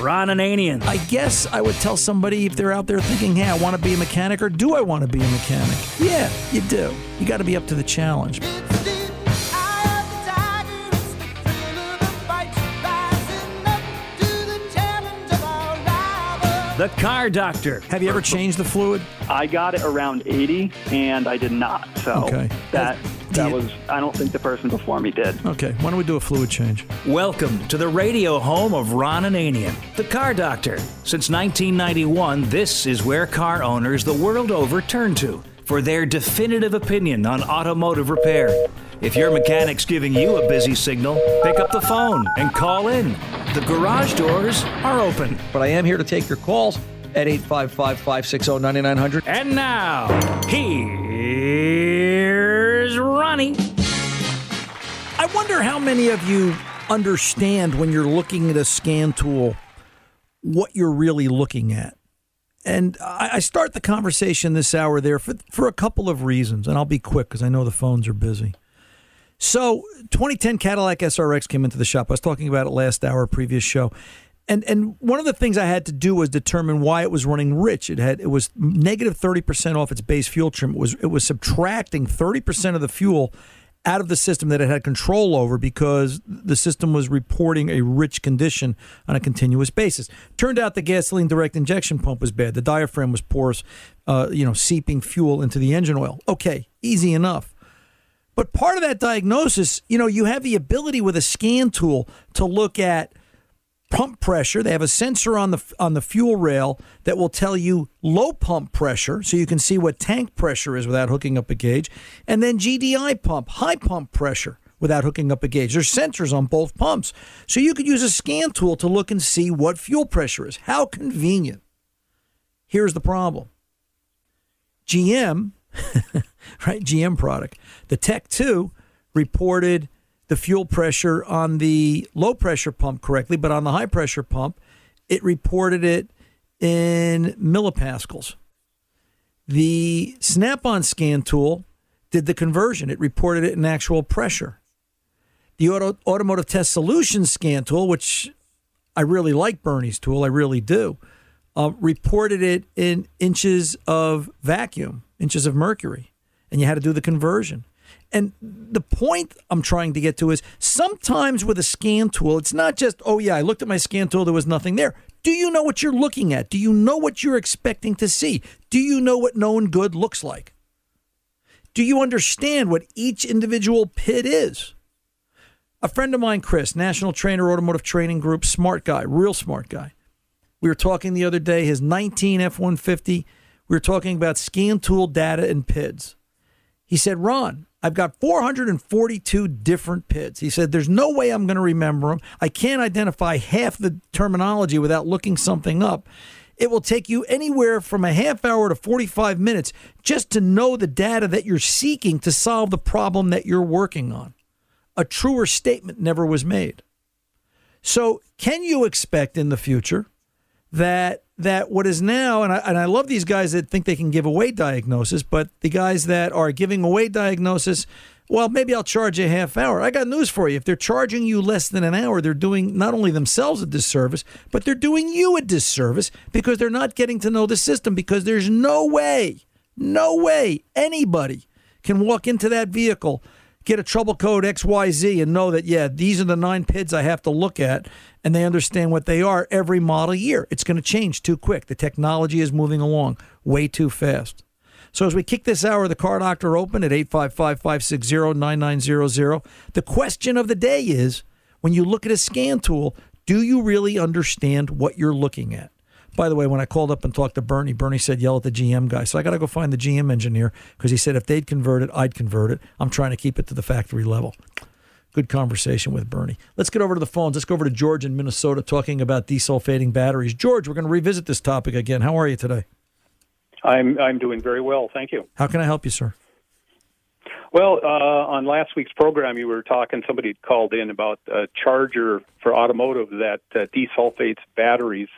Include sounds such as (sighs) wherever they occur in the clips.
Ron Ananian. I guess I would tell somebody if they're out there thinking, hey, I want to be a mechanic or do I want to be a mechanic? Yeah, you do. You got to be up to the challenge. The Car Doctor. Have you ever changed the fluid? I got it around 80 and I did not. So Okay. that Do that was I don't think the person before me did. Okay, why don't we do a fluid change? Welcome to the radio home of Ron Ananian, the Car Doctor. Since 1991, this is where car owners the world over turn to for their definitive opinion on automotive repair. If your mechanic's giving you a busy signal, pick up the phone and call in. The garage doors are open. But I am here to take your calls at 855 560 9900. And now, here's Ronnie. I wonder how many of you understand when you're looking at a scan tool what you're really looking at. And I start the conversation this hour there for, for a couple of reasons, and I'll be quick because I know the phones are busy. So, 2010 Cadillac SRX came into the shop. I was talking about it last hour, previous show. And and one of the things I had to do was determine why it was running rich. It had it was negative 30% off its base fuel trim. It was it was subtracting 30% of the fuel out of the system that it had control over because the system was reporting a rich condition on a continuous basis. Turned out the gasoline direct injection pump was bad. The diaphragm was porous, uh, you know, seeping fuel into the engine oil. Okay, easy enough. But part of that diagnosis, you know, you have the ability with a scan tool to look at pump pressure. They have a sensor on the on the fuel rail that will tell you low pump pressure, so you can see what tank pressure is without hooking up a gauge, and then GDI pump, high pump pressure without hooking up a gauge. There's sensors on both pumps, so you could use a scan tool to look and see what fuel pressure is. How convenient. Here's the problem. GM, (laughs) right? GM product. The Tech 2 reported the fuel pressure on the low pressure pump correctly, but on the high pressure pump, it reported it in millipascals. The Snap on scan tool did the conversion, it reported it in actual pressure. The Auto, Automotive Test Solutions scan tool, which I really like Bernie's tool. I really do. Uh, reported it in inches of vacuum, inches of mercury, and you had to do the conversion. And the point I'm trying to get to is sometimes with a scan tool, it's not just, oh, yeah, I looked at my scan tool, there was nothing there. Do you know what you're looking at? Do you know what you're expecting to see? Do you know what known good looks like? Do you understand what each individual PID is? A friend of mine, Chris, National Trainer Automotive Training Group, smart guy, real smart guy. We were talking the other day, his 19 F 150. We were talking about scan tool data and PIDs. He said, Ron, I've got 442 different PIDs. He said, There's no way I'm going to remember them. I can't identify half the terminology without looking something up. It will take you anywhere from a half hour to 45 minutes just to know the data that you're seeking to solve the problem that you're working on. A truer statement never was made. So, can you expect in the future that that what is now, and I, and I love these guys that think they can give away diagnosis, but the guys that are giving away diagnosis, well, maybe I'll charge a half hour. I got news for you. If they're charging you less than an hour, they're doing not only themselves a disservice, but they're doing you a disservice because they're not getting to know the system because there's no way, no way anybody can walk into that vehicle get a trouble code XYZ and know that, yeah, these are the nine PIDs I have to look at, and they understand what they are every model year. It's going to change too quick. The technology is moving along way too fast. So as we kick this hour of the Car Doctor open at 855-560-9900, the question of the day is, when you look at a scan tool, do you really understand what you're looking at? By the way, when I called up and talked to Bernie, Bernie said, yell at the GM guy. So I got to go find the GM engineer because he said if they'd convert it, I'd convert it. I'm trying to keep it to the factory level. Good conversation with Bernie. Let's get over to the phones. Let's go over to George in Minnesota talking about desulfating batteries. George, we're going to revisit this topic again. How are you today? I'm I'm doing very well, thank you. How can I help you, sir? Well, uh, on last week's program, you were talking. Somebody called in about a charger for automotive that uh, desulfates batteries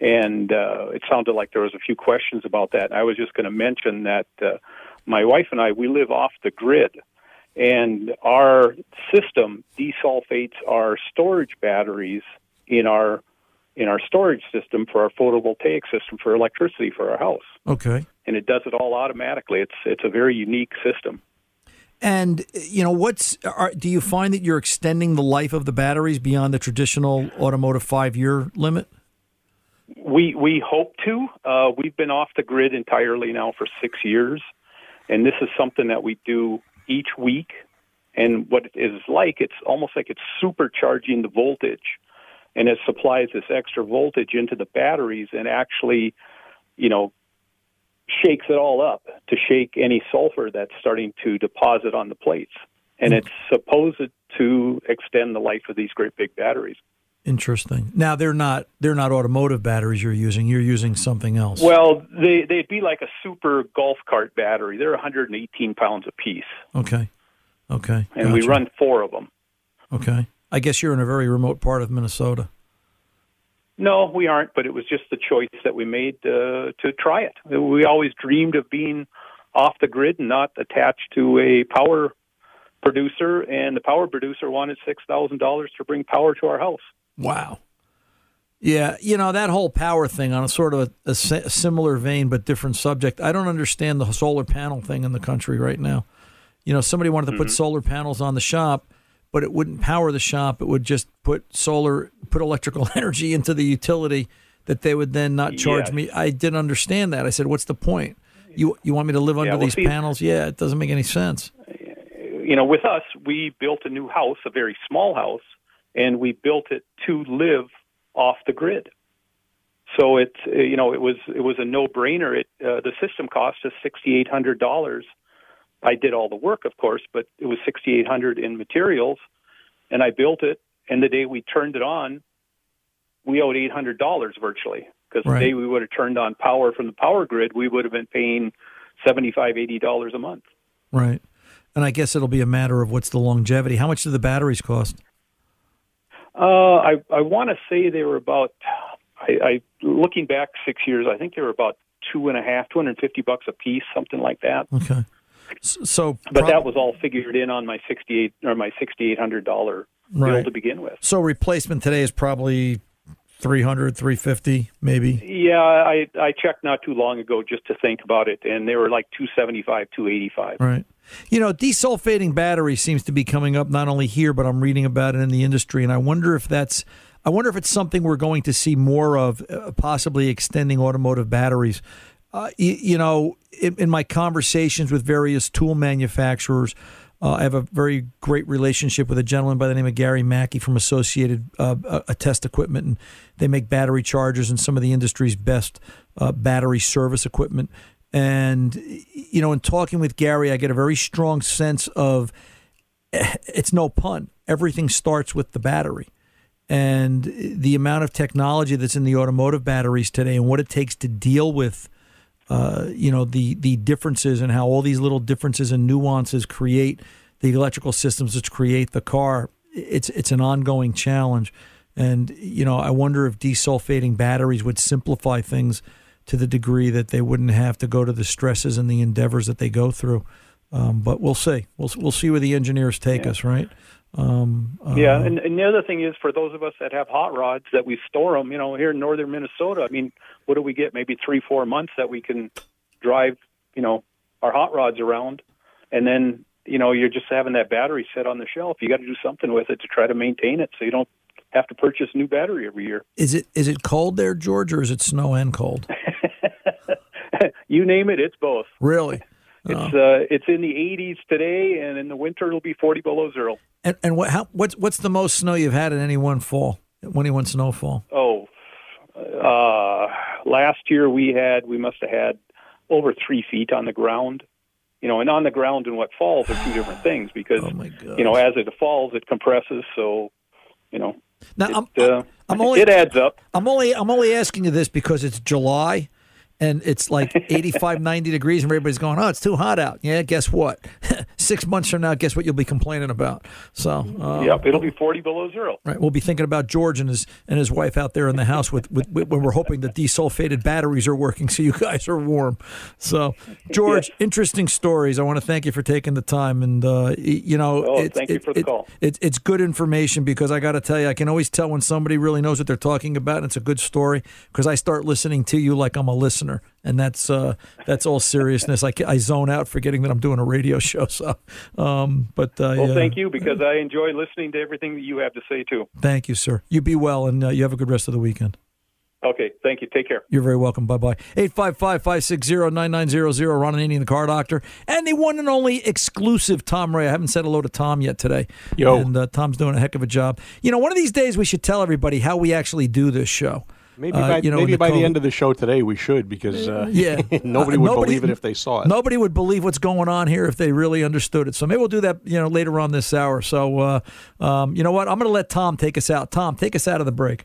and uh, it sounded like there was a few questions about that. I was just going to mention that uh, my wife and I we live off the grid, and our system desulfates our storage batteries in our in our storage system for our photovoltaic system for electricity for our house. Okay. And it does it all automatically. It's it's a very unique system. And you know, what's are, do you find that you're extending the life of the batteries beyond the traditional automotive five year limit? We we hope to. Uh, we've been off the grid entirely now for six years, and this is something that we do each week. And what it is like, it's almost like it's supercharging the voltage, and it supplies this extra voltage into the batteries, and actually, you know, shakes it all up to shake any sulfur that's starting to deposit on the plates. And it's supposed to extend the life of these great big batteries. Interesting. Now they're not they're not automotive batteries you're using. You're using something else. Well, they they'd be like a super golf cart battery. They're 118 pounds a piece. Okay. Okay. And gotcha. we run four of them. Okay. I guess you're in a very remote part of Minnesota. No, we aren't. But it was just the choice that we made uh, to try it. We always dreamed of being off the grid and not attached to a power producer, and the power producer wanted six thousand dollars to bring power to our house. Wow. Yeah, you know that whole power thing on a sort of a, a, similar vein but different subject. I don't understand the solar panel thing in the country right now. You know, somebody wanted to mm-hmm. put solar panels on the shop, but it wouldn't power the shop. It would just put solar, put electrical (laughs) energy into the utility that they would then not charge yes. me. I didn't understand that. I said, "What's the point? You you want me to live yeah, under well, these see, panels? Yeah, it doesn't make any sense." You know, with us, we built a new house, a very small house and we built it to live off the grid. So it's you know it was it was a no brainer. It uh, the system cost us sixty eight hundred dollars. I did all the work, of course, but it was sixty eight hundred in materials, and I built it. And the day we turned it on, we owed eight hundred dollars virtually because right. the day we would have turned on power from the power grid, we would have been paying seventy five eighty dollars a month. Right, and I guess it'll be a matter of what's the longevity. How much do the batteries cost? Uh, I I want to say they were about. I, I looking back six years, I think they were about two and a half, two hundred and fifty bucks a piece, something like that. Okay. So, but prob- that was all figured in on my sixty-eight or my sixty-eight hundred dollar right. bill to begin with. So replacement today is probably 300, 350 maybe. Yeah, I I checked not too long ago just to think about it, and they were like 275, 285. Right. You know, desulfating battery seems to be coming up not only here, but I'm reading about it in the industry, and I wonder if that's. I wonder if it's something we're going to see more of, uh, possibly extending automotive batteries. Uh, you, you, know, in, in, my conversations with various tool manufacturers, uh, I have a very great relationship with a gentleman by the name of Gary Mackey from Associated uh, a Test Equipment, and they make battery chargers and some of the industry's best uh, battery service equipment. And you know, in talking with Gary, I get a very strong sense of it's no pun. Everything starts with the battery. And the amount of technology that's in the automotive batteries today and what it takes to deal with uh, you know the the differences and how all these little differences and nuances create the electrical systems which create the car. It's it's an ongoing challenge, and you know I wonder if desulfating batteries would simplify things to the degree that they wouldn't have to go to the stresses and the endeavors that they go through. Um, but we'll see. We'll we'll see where the engineers take yeah. us. Right. Um, uh, yeah, and, and the other thing is for those of us that have hot rods that we store them, you know, here in northern Minnesota. I mean, what do we get? Maybe three, four months that we can drive, you know, our hot rods around, and then you know you're just having that battery set on the shelf. You got to do something with it to try to maintain it, so you don't have to purchase a new battery every year. Is it is it cold there, George, or is it snow and cold? (laughs) you name it, it's both. Really? It's oh. uh, it's in the 80s today, and in the winter it'll be 40 below zero. And and what how what's what's the most snow you've had in any one fall? Any one snowfall? Oh, uh, last year we had we must have had over three feet on the ground. You know, and on the ground and what falls are two different things because (sighs) oh you know as it falls it compresses. So you know, now it, I'm, uh, I'm only it adds up. I'm only I'm only asking you this because it's July and it's like 85, 90 degrees, and everybody's going, "Oh, it's too hot out." Yeah, guess what? (laughs) Six months from now, guess what you'll be complaining about? So, uh, yep, it'll be forty below zero. Right, we'll be thinking about George and his and his wife out there in the house with, with, with when we're hoping the desulfated batteries are working, so you guys are warm. So, George, interesting stories. I want to thank you for taking the time, and uh, you know, oh, it, thank it, you for the it, call. it's good information because I got to tell you, I can always tell when somebody really knows what they're talking about, and it's a good story because I start listening to you like I'm a listener, and that's uh, that's all seriousness. I, I zone out, forgetting that I'm doing a radio (laughs) show. So, um, but uh, well, thank you because I enjoy listening to everything that you have to say too. Thank you, sir. You be well, and uh, you have a good rest of the weekend. Okay, thank you. Take care. You're very welcome. Bye bye. 855 560 9900. Ron Ananian, the car doctor. And the one and only exclusive Tom Ray. I haven't said hello to Tom yet today. Yo. And uh, Tom's doing a heck of a job. You know, one of these days we should tell everybody how we actually do this show. Maybe uh, by, you know, maybe by the end of the show today we should because uh, yeah, (laughs) nobody would nobody, believe it if they saw it. Nobody would believe what's going on here if they really understood it. So maybe we'll do that you know later on this hour. So uh, um, you know what? I'm going to let Tom take us out. Tom, take us out of the break.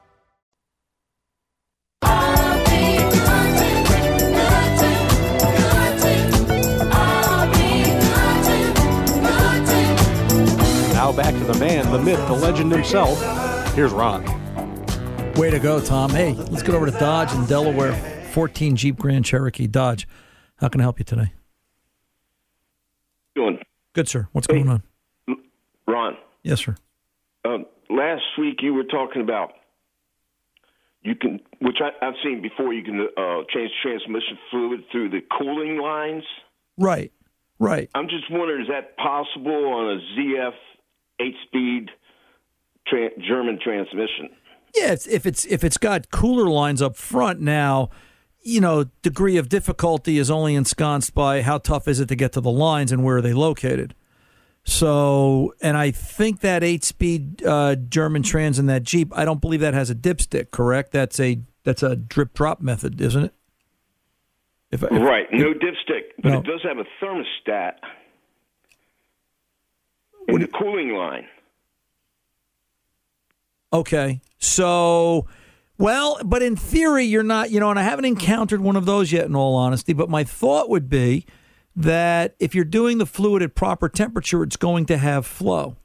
Now back to the man, the myth, the legend himself. Here's Ron. Way to go, Tom. Hey, let's get over to Dodge in Delaware. 14 Jeep Grand Cherokee Dodge. How can I help you today? Doing Good, sir. What's going on? Ron. Yes, sir. Um, last week you were talking about you can, which I, I've seen before. You can uh, change transmission fluid through the cooling lines. Right, right. I'm just wondering, is that possible on a ZF eight-speed tra- German transmission? Yeah, it's, if it's if it's got cooler lines up front now, you know, degree of difficulty is only ensconced by how tough is it to get to the lines and where are they located. So, and I think that eight-speed uh, German trans in that Jeep, I don't believe that has a dipstick. Correct? That's a that's a drip drop method, isn't it? If, if- right, no dipstick, but No. it does have a thermostat in the cooling line. Okay. So, well, but in theory, you're not, you know, and I haven't encountered one of those yet, in all honesty, but my thought would be that if you're doing the fluid at proper temperature, it's going to have flow.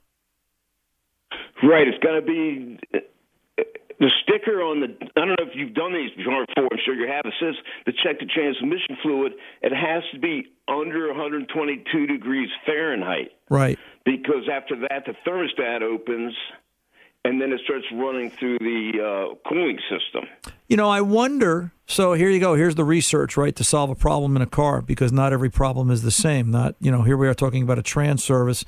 Right, it's going to be uh, the sticker on the. I don't know if you've done these before. I'm sure you have. It says to check the transmission fluid, it has to be under 122 degrees Fahrenheit Right. Because after that the thermostat opens, and then it starts running through the uh, cooling system. You know, I wonder. So here you go. Here's the research, right, to solve a problem in a car because not every problem is the same. Not, you know, here we are talking about a trans service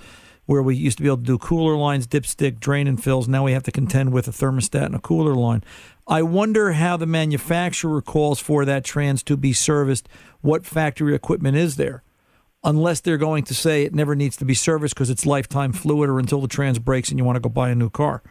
where we used to be able to do cooler lines, dipstick, drain and fills. Now we have to contend with a thermostat and a cooler line. I wonder how the manufacturer calls for that trans to be serviced. What factory equipment is there? Unless they're going to say it never needs to be serviced because it's lifetime fluid or until the trans breaks and you want to go buy a new car.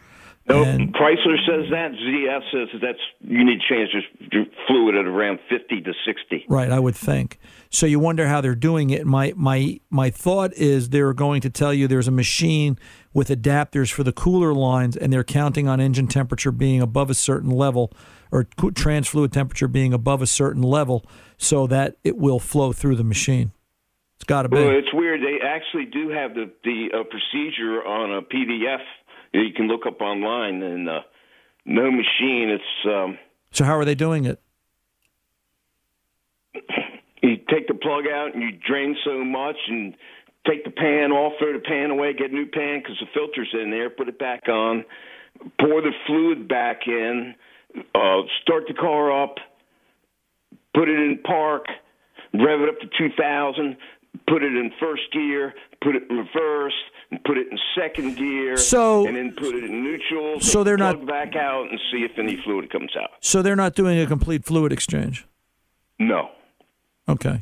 No, And- Chrysler says that. ZF says that's you need to change your fluid at around 50 to 60. Right, I would think. So you wonder how they're doing it. My my my thought is they're going to tell you there's a machine with adapters for the cooler lines, and they're counting on engine temperature being above a certain level, or trans fluid temperature being above a certain level, so that it will flow through the machine. It's got to be. Well, it's weird. They actually do have the the uh, procedure on a PDF that you can look up online, and uh, no machine. It's um, So how are they doing it? you take the plug out and you drain so much and take the pan off, throw the pan away, get a new pan because the filter's in there, put it back on, pour the fluid back in, uh, start the car up, put it in park, rev it up to 2,000, put it in first gear, put it in reverse, and put it in second gear, So- and then put it in neutral. So they're not- back out and see if any fluid comes out. So they're not doing a complete fluid exchange. No. Okay.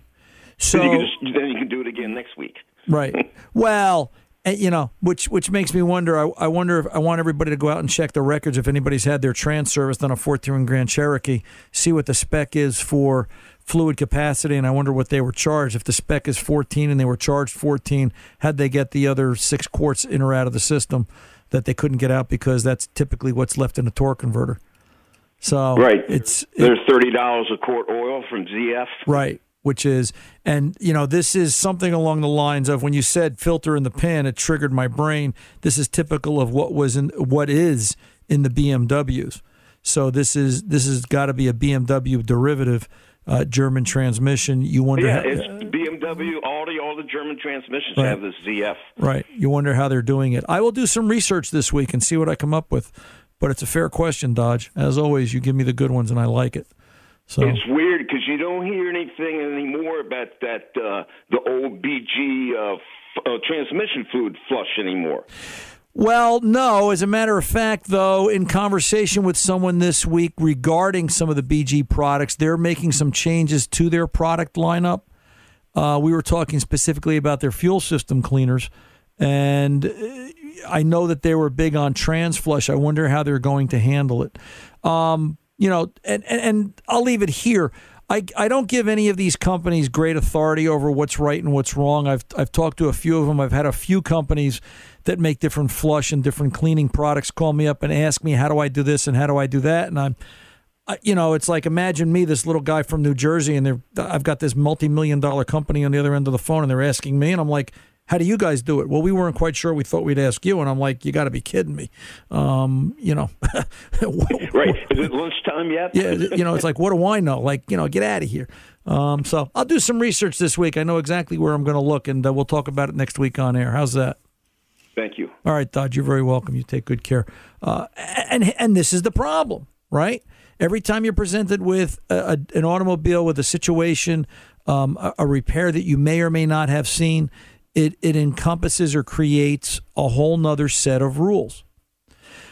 So then, you can just, then you can do it again next week. Right. (laughs) Well, and, you know, which which makes me wonder. I, I wonder if I want everybody to go out and check the records if anybody's had their trans serviced on a 14 Grand Cherokee, see what the spec is for fluid capacity, and I wonder what they were charged. If the spec is 14 and they were charged 14, had they get the other six quarts in or out of the system that they couldn't get out because that's typically what's left in a torque converter. So Right. it's There's thirty dollars a quart oil from ZF. Right. Which is, and you know, this is something along the lines of when you said filter in the pan, it triggered my brain. This is typical of what was in what is in the BMWs. So this is this has got to be a BMW derivative, uh, German transmission. You wonder, Yeah, how, it's BMW BMW, Audi, all the German transmissions Right. have this ZF. Right. You wonder how they're doing it. I will do some research this week and see what I come up with. But it's a fair question, Dodge. As always, you give me the good ones, and I like it. So It's weird because you don't hear anything anymore about that uh, the old BG uh, f- uh, transmission fluid flush anymore. Well, no. As a matter of fact, though, in conversation with someone this week regarding some of the BG products, they're making some changes to their product lineup. Uh, we were talking specifically about their fuel system cleaners, and uh, I know that they were big on trans flush. I wonder how they're going to handle it. Um, you know, and, and, and I'll leave it here. I, I don't give any of these companies great authority over what's right and what's wrong. I've I've talked to a few of them. I've had a few companies that make different flush and different cleaning products call me up and ask me how do I do this and how do I do that, and I'm you know, it's like imagine me, this little guy from New Jersey, and they're, I've got this multi-million dollar company on the other end of the phone, and they're asking me, and I'm like, "How do you guys do it?" Well, we weren't quite sure. We thought we'd ask you, and I'm like, "You got to be kidding me!" Um, you know, (laughs) Right? Is it lunchtime yet? yeah, you know, it's like, what do I know? Like, you know, get out of here. Um, so I'll do some research this week. I know exactly where I'm going to look, and uh, we'll talk about it next week on air. How's that? Thank you. All right, Dodge, you're very welcome. You take good care. Uh, and and this is the problem, right? Every time you're presented with a, an automobile with a situation, um, a, a repair that you may or may not have seen, it it encompasses or creates a whole nother set of rules.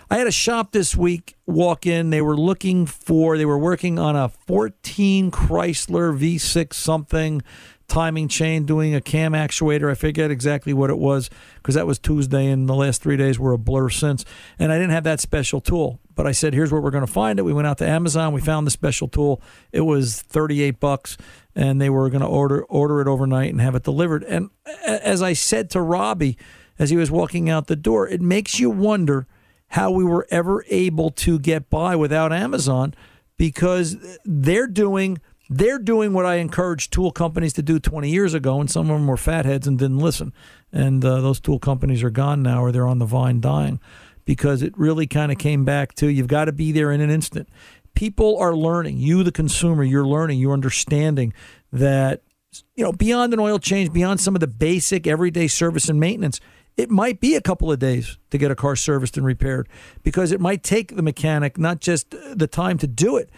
I had a shop this week walk in. They were looking for, they were working on a 14 Chrysler V6 something timing chain doing a cam actuator. I forget exactly what it was because that was Tuesday and the last three days were a blur since. And I didn't have that special tool. But I said, here's where we're going to find it. We went out to Amazon. We found the special tool. It was 38 bucks and they were going to order order it overnight and have it delivered. And as I said to Robbie as he was walking out the door, it makes you wonder how we were ever able to get by without Amazon because they're doing they're doing what I encouraged tool companies to do 20 years ago, and some of them were fatheads and didn't listen. And uh, those tool companies are gone now, or they're on the vine dying, because it really kind of came back to you've got to be there in an instant. People are learning. You, the consumer, you're learning. You're understanding that you know beyond an oil change, beyond some of the basic everyday service and maintenance it might be a couple of days to get a car serviced and repaired because it might take the mechanic not just the time to do it,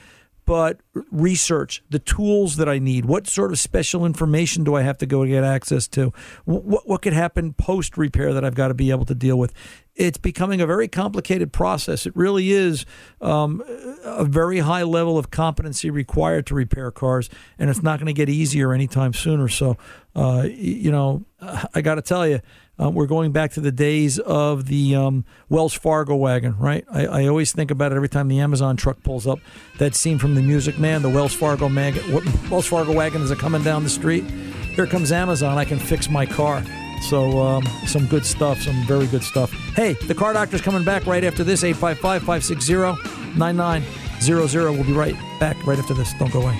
but research the tools that I need. What sort of special information do I have to go get access to? What, what could happen post repair that I've got to be able to deal with? It's becoming a very complicated process. It really is um, a very high level of competency required to repair cars, and it's not going to get easier anytime sooner. So, uh, you know, I got to tell you, uh, we're going back to the days of the um, Wells Fargo wagon, right? I, I, always think about it every time the Amazon truck pulls up. That scene from the Music Man, the Wells Fargo mag- Wells Fargo wagon is coming down the street. Here comes Amazon. I can fix my car. So um, some good stuff, some very good stuff. Hey, the car doctor's coming back right after this. 855-560-9900. We'll be right back right after this. Don't go away.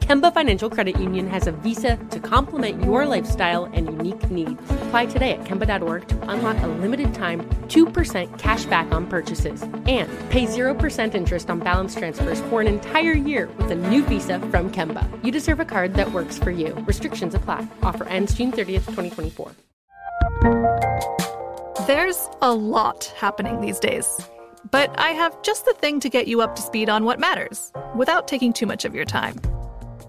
Kemba Financial Credit Union has a visa to complement your lifestyle and unique needs. Apply today at Kemba.org to unlock a limited time 2% cash back on purchases and pay 0% interest on balance transfers for an entire year with a new visa from Kemba. You deserve a card that works for you. Restrictions apply. Offer ends June 30th, 2024. There's a lot happening these days. But I have just the thing to get you up to speed on what matters without taking too much of your time.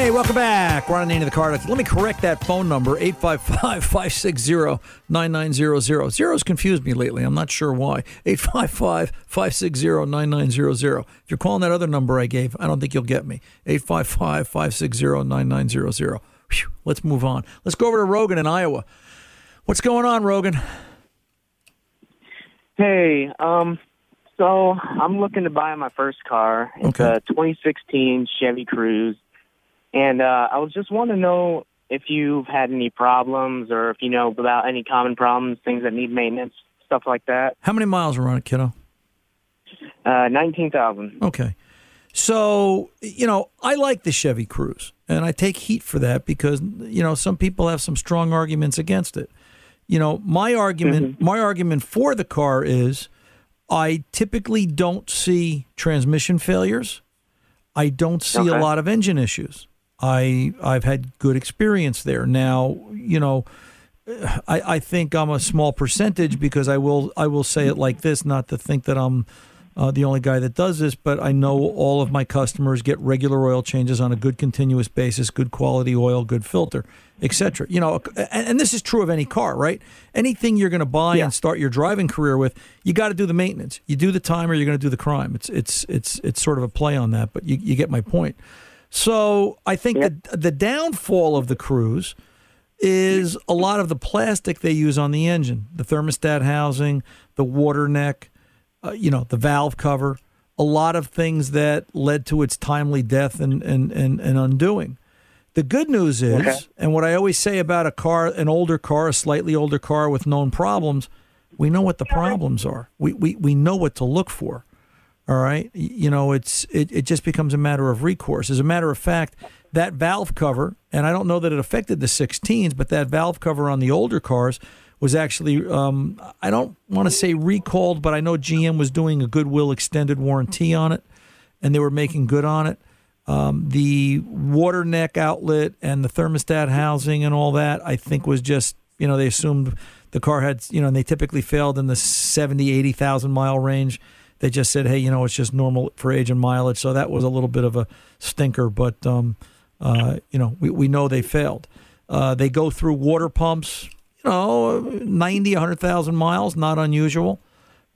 Hey, welcome back. And Annie the end of the car. Let me correct that phone number 855 560 9900. Zero's confused me lately. I'm not sure why. 855 560 9900. If you're calling that other number I gave, I don't think you'll get me. 855 560 9900. Let's move on. Let's go over to Rogan in Iowa. What's going on, Rogan? Hey, um, so I'm looking to buy my first car. It's Okay. a 2016 Chevy Cruze, and uh, I was just want to know if you've had any problems or if you know about any common problems, things that need maintenance, stuff like that. How many miles are on it, kiddo? Uh, Nineteen thousand. Okay. So, you know, I like the Chevy Cruze, and I take heat for that because, you know, some people have some strong arguments against it. You know, my argument my argument for the car is I typically don't see transmission failures. I don't see a lot of engine issues. I I've had good experience there. Now, you know, I, I think I'm a small percentage because I will I will say it like this, not to think that I'm uh, the only guy that does this, but I know all of my customers get regular oil changes on a good continuous basis, good quality oil, good filter, etc. You know, and, and this is true of any car, right? Anything you're going to buy and start your driving career with, you got to do the maintenance. You do the time, or you're going to do the crime. It's it's it's it's sort of a play on that, but you, you get my point. So I think that the downfall of the Cruze is a lot of the plastic they use on the engine, the thermostat housing, the water neck, uh, you know, the valve cover, a lot of things that led to its timely death and, and, and, and undoing. The good news is, Okay. and what I always say about a car, an older car, a slightly older car with known problems, we know what the problems are. We, we, we know what to look for. All right. You know, it's it, it just becomes a matter of recourse. As a matter of fact, that valve cover, and I don't know that it affected the 16s, but that valve cover on the older cars was actually, um, I don't want to say recalled, but I know GM was doing a Goodwill extended warranty on it, and they were making good on it. Um, the water neck outlet and the thermostat housing and all that, I think was just, you know, they assumed the car had, you know, and they typically failed in the 70, 80,000 mile range. They just said, hey, you know, it's just normal for age and mileage. So that was a little bit of a stinker, but, um, uh, you know, we, we know they failed. Uh, they go through water pumps, you know, 90, 100,000 miles, not unusual.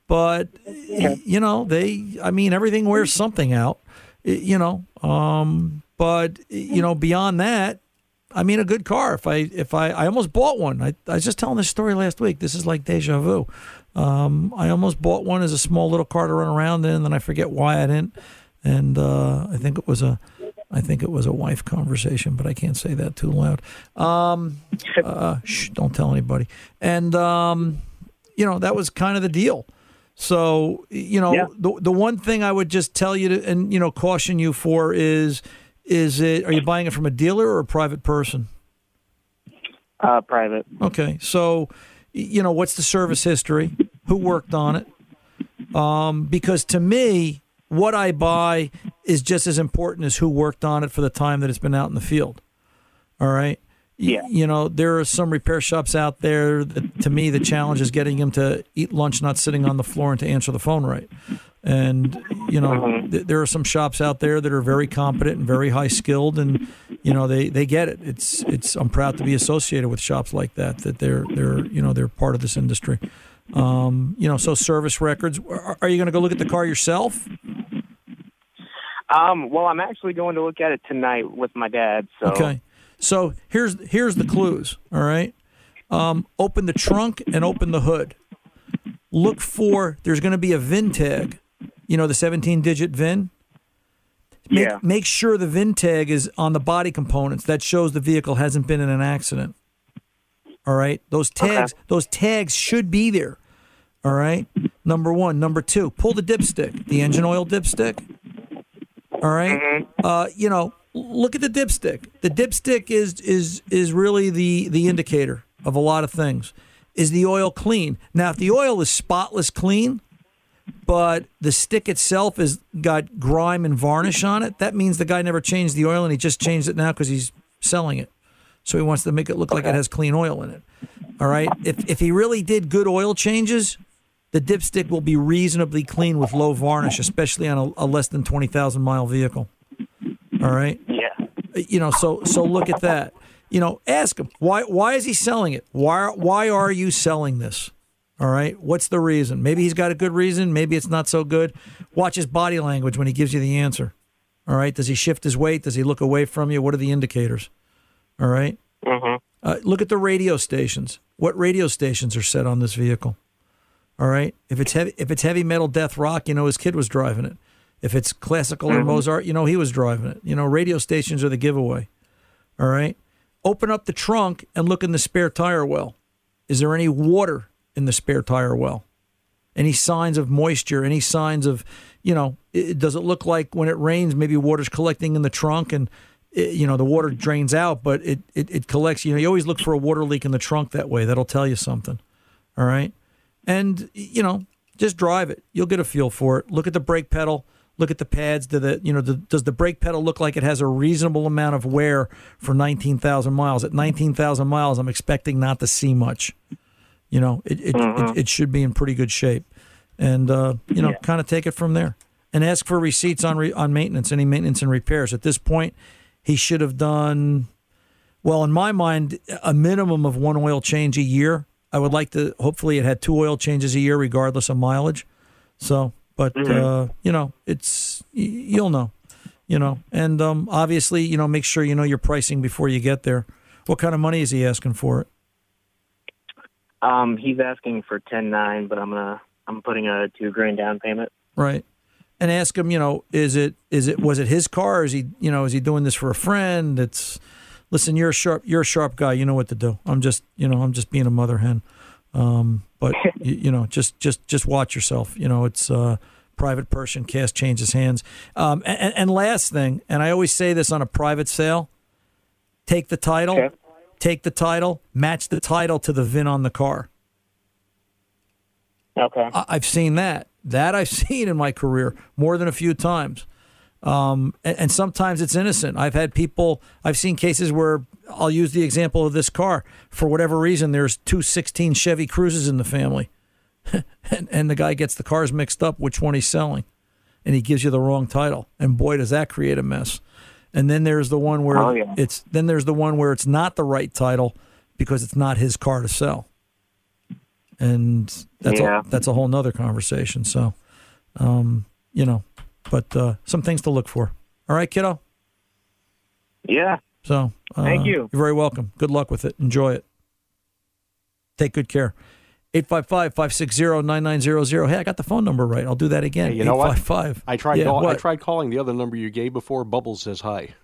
But, you know, they, I mean, everything wears something out, you know. Um, but, you know, beyond that, I mean, a good car. If I, if I, I almost bought one. I, I was just telling this story last week. This is like deja vu. Um, I almost bought one as a small little car to run around in, and then I forget why I didn't. And uh, I think it was a, I think it was a wife conversation, but I can't say that too loud. Um, (laughs) uh, shh, don't tell anybody. And um, you know that was kind of the deal. So you know Yeah. the the one thing I would just tell you to and you know caution you for is is it are you buying it from a dealer or a private person? Uh, private. Okay, so you know what's the service history? Who worked on it? Um, because to me, what I buy is just as important as who worked on it for the time that it's been out in the field. All right. Yeah. You know, there are some repair shops out there that, to me, the challenge is getting them to eat lunch, not sitting on the floor and to answer the phone right. And, you know, th- there are some shops out there that are very competent and very high skilled and, you know, they, they get it. It's, it's, I'm proud to be associated with shops like that, that they're, they're, you know, they're part of this industry. Um, you know, so service records, are, are you going to go look at the car yourself? Um, well, I'm actually going to look at it tonight with my dad. So Okay. So here's here's the clues. All right. Um, open the trunk and open the hood. Look for there's going to be a VIN tag. You know the 17 digit VIN. Make, Yeah. Make sure the VIN tag is on the body components. That shows the vehicle hasn't been in an accident. All right. Those tags. Those tags should be there. All right. Number one. Number two. Pull the dipstick. The engine oil dipstick. All right? Uh, you know, look at the dipstick. The dipstick is is is really the the indicator of a lot of things. Is the oil clean? Now, if the oil is spotless clean, but the stick itself has got grime and varnish on it, that means the guy never changed the oil and he just changed it now because he's selling it. So he wants to make it look like it has clean oil in it. All right. If if he really did good oil changes, the dipstick will be reasonably clean with low varnish, especially on a, a less than twenty thousand mile vehicle. All right. Yeah. You know, so so look at that. You know, ask him why why is he selling it? Why why are you selling this? All right. What's the reason? Maybe he's got a good reason. Maybe it's not so good. Watch his body language when he gives you the answer. All right. Does he shift his weight? Does he look away from you? What are the indicators? All right. Mm-hmm. Uh, look at the radio stations. What radio stations are set on this vehicle? All right. If it's heavy, if it's heavy metal death rock, you know his kid was driving it. If it's classical or Mhm. Mozart, you know he was driving it. You know radio stations are the giveaway. All right. Open up the trunk and look in the spare tire well. Is there any water in the spare tire well? Any signs of moisture? Any signs of, you know, it, does it look like when it rains, maybe water's collecting in the trunk and, it, you know, the water drains out, but it, it, it collects. You know, you always look for a water leak in the trunk that way. That'll tell you something. All right. And, you know, just drive it. You'll get a feel for it. Look at the brake pedal. Look at the pads. Do the you know the, does the brake pedal look like it has a reasonable amount of wear for nineteen thousand miles? At nineteen thousand miles, I'm expecting not to see much. You know, it it, Mhm. it, it should be in pretty good shape, and uh, you know, kind of take it from there. And ask for receipts on re, on maintenance, any maintenance and repairs. At this point, he should have done well. In my mind, a minimum of one oil change a year. I would like to. Hopefully, it had two oil changes a year, regardless of mileage. So, but Mhm. uh, you know, it's you'll know, you know, and um, obviously, you know, make sure you know your pricing before you get there. What kind of money is he asking for it? Um, he's asking for ten nine, but I'm gonna I'm putting a two grand down payment. Right. And ask him, you know, is it is it was it his car? Is he you know is he doing this for a friend? It's listen, you're a sharp you're a sharp guy. You know what to do. I'm just you know I'm just being a mother hen. Um, but (laughs) you, you know just just just watch yourself. You know it's uh, private person. Cash changes hands. Um, and, and last thing, and I always say this on a private sale: take the title, take the title, match the title to the VIN on the car. Okay. I- I've seen that. That I've (laughs) seen in my career more than a few times. Um, and, and sometimes it's innocent. I've had people, I've seen cases where I'll use the example of this car. For whatever reason, there's two 16 Chevy Cruzes in the family. (laughs) and, and the guy gets the cars mixed up, which one he's selling. And he gives you the wrong title. And boy, does that create a mess. And then there's the one where Oh, yeah. it's then there's the one where it's not the right title because it's not his car to sell and that's Yeah. a, that's a whole nother conversation. So, um, you know, but uh, some things to look for. All right, kiddo. Yeah. So, uh, Thank you. You're very welcome. Good luck with it. Enjoy it. Take good care. 855-560-9900. Hey, I got the phone number right. I'll do that again. Hey, you know what? 855. I tried. Yeah, call, I tried calling the other number you gave before. Bubbles says hi.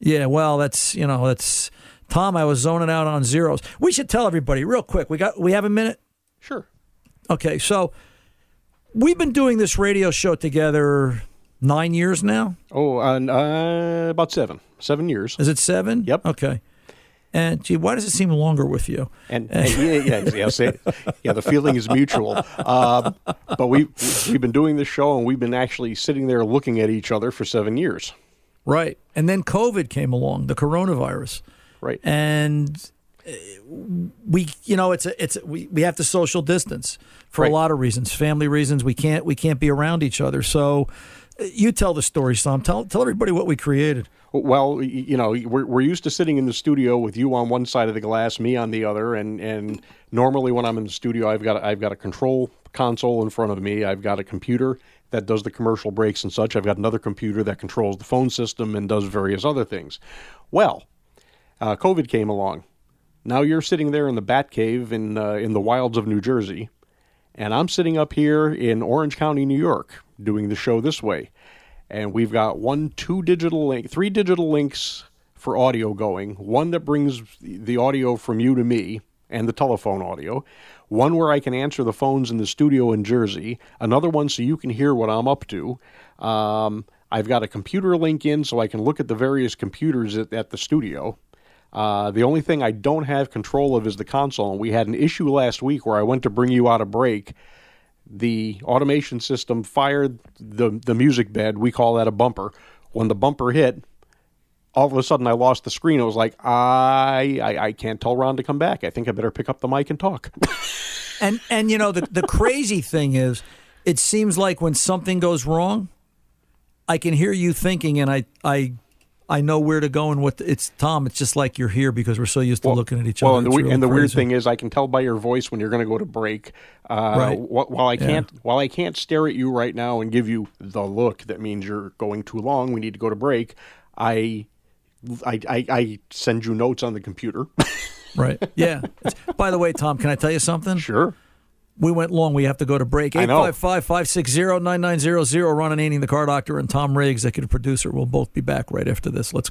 Yeah, well, that's you know, that's Tom. I was zoning out on zeros. We should tell everybody real quick. We got we have a minute. Sure. Okay, so we've been doing this radio show together nine years now. Oh, uh, uh, about seven. Seven years. Is it seven? Yep. Okay. And gee, why does it seem longer with you? And, and yeah, yeah, yeah, say, yeah, the feeling is mutual. Uh, but we we've been doing this show, and we've been actually sitting there looking at each other for seven years. Right, and then COVID came along, the coronavirus. Right, and we, you know, it's a, it's a, we we have to social distance for Right. a lot of reasons, family reasons. We can't we can't be around each other. So, uh, you tell the story, Sam. Tell tell everybody what we created. Well, you know, we're, we're used to sitting in the studio with you on one side of the glass, me on the other, and, and normally when I'm in the studio, I've got a, I've got a control console in front of me. I've got a computer that does the commercial breaks and such. I've got another computer that controls the phone system and does various other things. Well, uh, COVID came along. Now you're sitting there in the Bat Cave in uh, in the wilds of New Jersey, and I'm sitting up here in Orange County, New York, doing the show this way. And we've got one, two digital link, three digital links for audio going. One that brings the audio from you to me and the telephone audio. One where I can answer the phones in the studio in Jersey. Another one so you can hear what I'm up to. Um, I've got a computer link in so I can look at the various computers at, at the studio. Uh, the only thing I don't have control of is the console. And we had an issue last week where I went to bring you out a break. The automation system fired the, the music bed. We call that a bumper. When the bumper hit, all of a sudden I lost the screen. I was like, I, I, I can't tell Ron to come back. I think I better pick up the mic and talk. (laughs) And and you know the the crazy thing is, it seems like when something goes wrong, I can hear you thinking, and I I I know where to go and what to, it's Tom. It's just like you're here because we're so used to looking at each well, other. and the, really and the weird thing is, I can tell by your voice when you're going to go to break. Uh, Right. wh- While I can't, while I can't stare at you right now and give you the look that means you're going too long. We need to go to break. I, I, I, I send you notes on the computer. (laughs) Right. Yeah. It's- By the way, Tom, can I tell you something? Sure. We went long. We have to go to break. I know. 855 560 9900. Ron Ananian, the car doctor, and Tom Ray, executive producer, will both be back right after this. Let's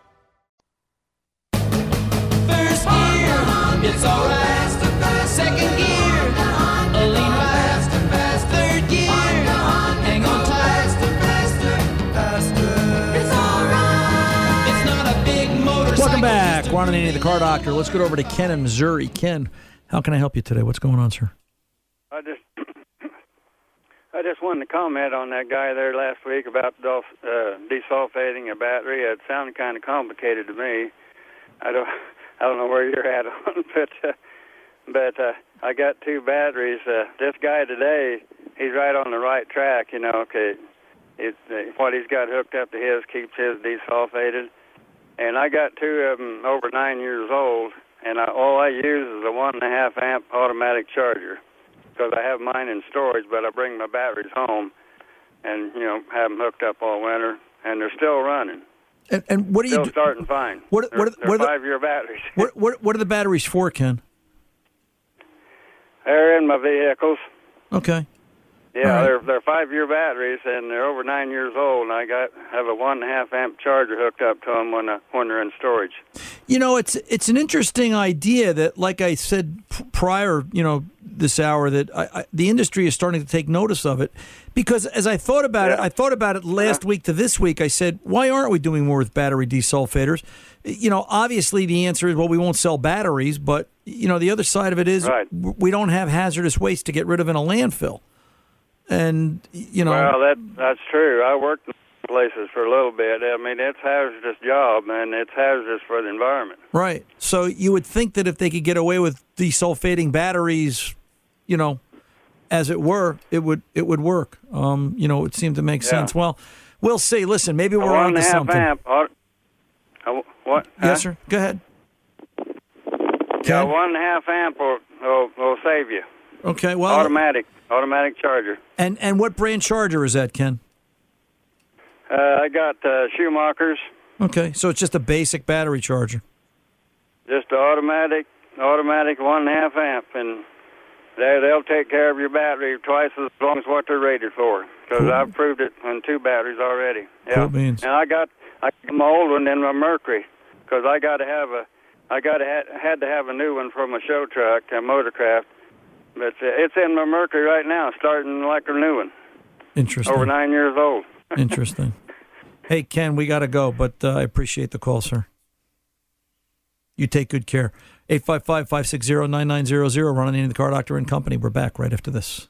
Back. Ron Ananian, the car doctor. Let's get over to Ken in Missouri. Ken, how can I help you today? What's going on, sir? I just (coughs) I just wanted to comment on that guy there last week about uh, desulfating a battery. It sounded kind of complicated to me. I don't I don't know where you're at on, (laughs) but uh, but uh, I got two batteries. Uh, this guy today, he's right on the right track. You know, okay, it, uh, what he's got hooked up to his keeps his desulfated, and I got two of them over nine years old, and I, all I use is a one and a half amp automatic charger because I have mine in storage, but I bring my batteries home, and you know have them hooked up all winter, and they're still running. And, and what are Still you? starting fine. What- they're, what are- what are the- five-year batteries. (laughs) What, what what are the batteries for, Ken? They're in my vehicles. Okay. Yeah, right. they're they're five-year batteries, and they're over nine years old. And I got have a one and a half amp charger hooked up to them when uh, when they're in storage. You know, it's it's an interesting idea that, like I said prior, you know, this hour, that I, I, the industry is starting to take notice of it. Because as I thought about it, I thought about it last week to this week. I said, why aren't we doing more with battery desulfators? You know, obviously the answer is, well, we won't sell batteries, but you know, the other side of it is, Right. we don't have hazardous waste to get rid of in a landfill. And you know, well, that that's true. I worked in places for a little bit. I mean, it's hazardous job, and it's hazardous for the environment. Right. So you would think that if they could get away with desulfating batteries, you know, as it were, it would it would work. Um, you know, it seemed to make Yeah. sense. Well, we'll see. Listen, maybe we're on to something. amp. Auto, uh, what? Yes, sir. Go ahead. Yeah, one and a half amp will, will will save you. Okay. Well, automatic automatic charger. and and what brand charger is that, Ken? Uh, I got uh, Schumacher's, Okay, so it's just a basic battery charger. just automatic automatic one and a half amp, and they they'll take care of your battery twice as long as what they're rated for. Because I've proved it on two batteries already. Yeah, Cool beans. and I got I got my old one in my Mercury because I got to have a I got to ha- had to have a new one for my show truck, a Motorcraft. But uh, it's in my Mercury right now, starting like a new one, Interesting. over nine years old. (laughs) Interesting. Hey, Ken, we got to go, but uh, I appreciate the call, sir. You take good care. 855 560 9900. Ron Ananian, the car doctor and company. We're back right after this.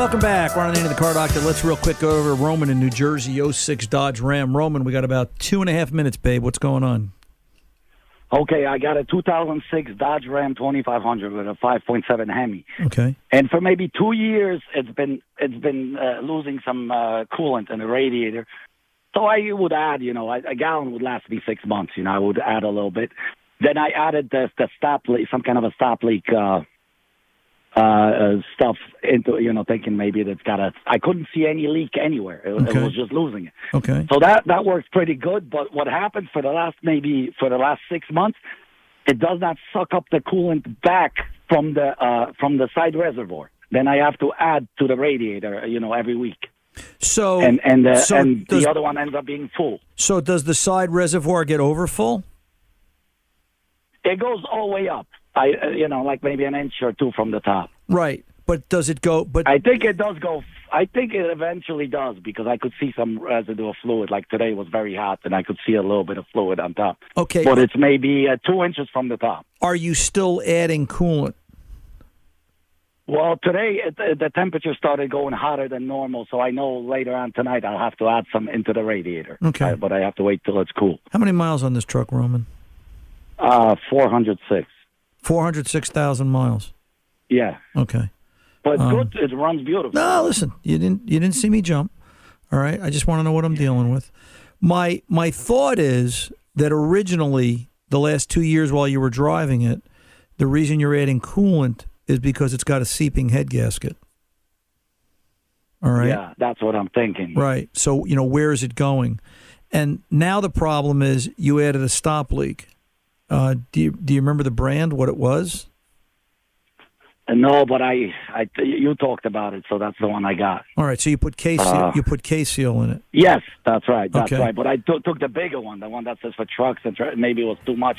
Welcome back. We're on into the car doctor. Let's real quick go over Roman in New Jersey, 06 Dodge Ram. Roman, we got about two and a half minutes, babe. What's going on? Okay, I got a 2006 Dodge Ram 2500 with a 5.7 Hemi, Okay. and for maybe two years, it's been it's been uh, losing some uh, coolant in the radiator. So I would add, you know, a, a gallon would last me six months. You know, I would add a little bit. Then I added the the stop leak, some kind of a stop leak uh, uh, uh, stuff into, you know, thinking maybe that's got a. I couldn't see any leak anywhere. It, Okay. it was just losing it. Okay. So that that works pretty good. But what happened for the last maybe for the last six months, it does not suck up the coolant back from the uh, from the side reservoir. Then I have to add to the radiator, you know, every week. So and and uh, so and does, the other one ends up being full. So does the side reservoir get overfull? It goes all the way up. I uh, you know like maybe an inch or two from the top. Right. But does it go? But I think it does go. I think it eventually does because I could see some residual fluid. Like today was very hot, and I could see a little bit of fluid on top. Okay. but it's maybe uh, two inches from the top. are you still adding coolant? Well, today it, uh, the temperature started going hotter than normal, so I know later on tonight I'll have to add some into the radiator. Okay. Uh, but I have to wait till it's cool. How many miles on this truck, Roman? Uh, Four hundred six thousand miles. Yeah. Okay. But Um, good. It runs beautiful. No, listen, you didn't you didn't see me jump. All right, I just want to know what I'm dealing with. My my thought is that originally the last two years while you were driving it, the reason you're adding coolant is because it's got a seeping head gasket. All right. Yeah, that's what I'm thinking. Right. So, you know, where is it going? And now the problem is you added a stop leak. Uh, do you do you remember the brand? What it was? Uh, no, but I, I, you talked about it, so that's the one I got. All right. So you put K-Seal. Uh, you put K-Seal in it. Yes, that's right. That's Okay. right. But I took took the bigger one, the one that says for trucks, and maybe it was too much.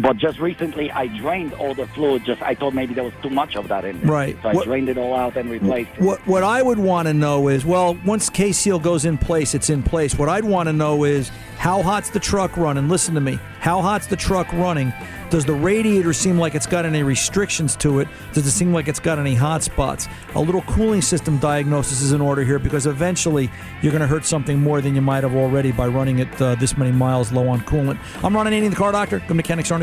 But just recently, I drained all the fluid. Just I thought maybe there was too much of that in there. Right. So I What- drained it all out and replaced it. What what I would want to know is, well, once K-Seal goes in place, it's in place. What I'd want to know is how hot's the truck running? Listen to me. How hot's the truck running? Does the radiator seem like it's got any restrictions to it? Does it seem like it's got any hot spots? A little cooling system diagnosis is in order here because eventually you're going to hurt something more than you might have already by running it uh, this many miles low on coolant. I'm Ron Ananian, the car doctor. Good mechanics aren't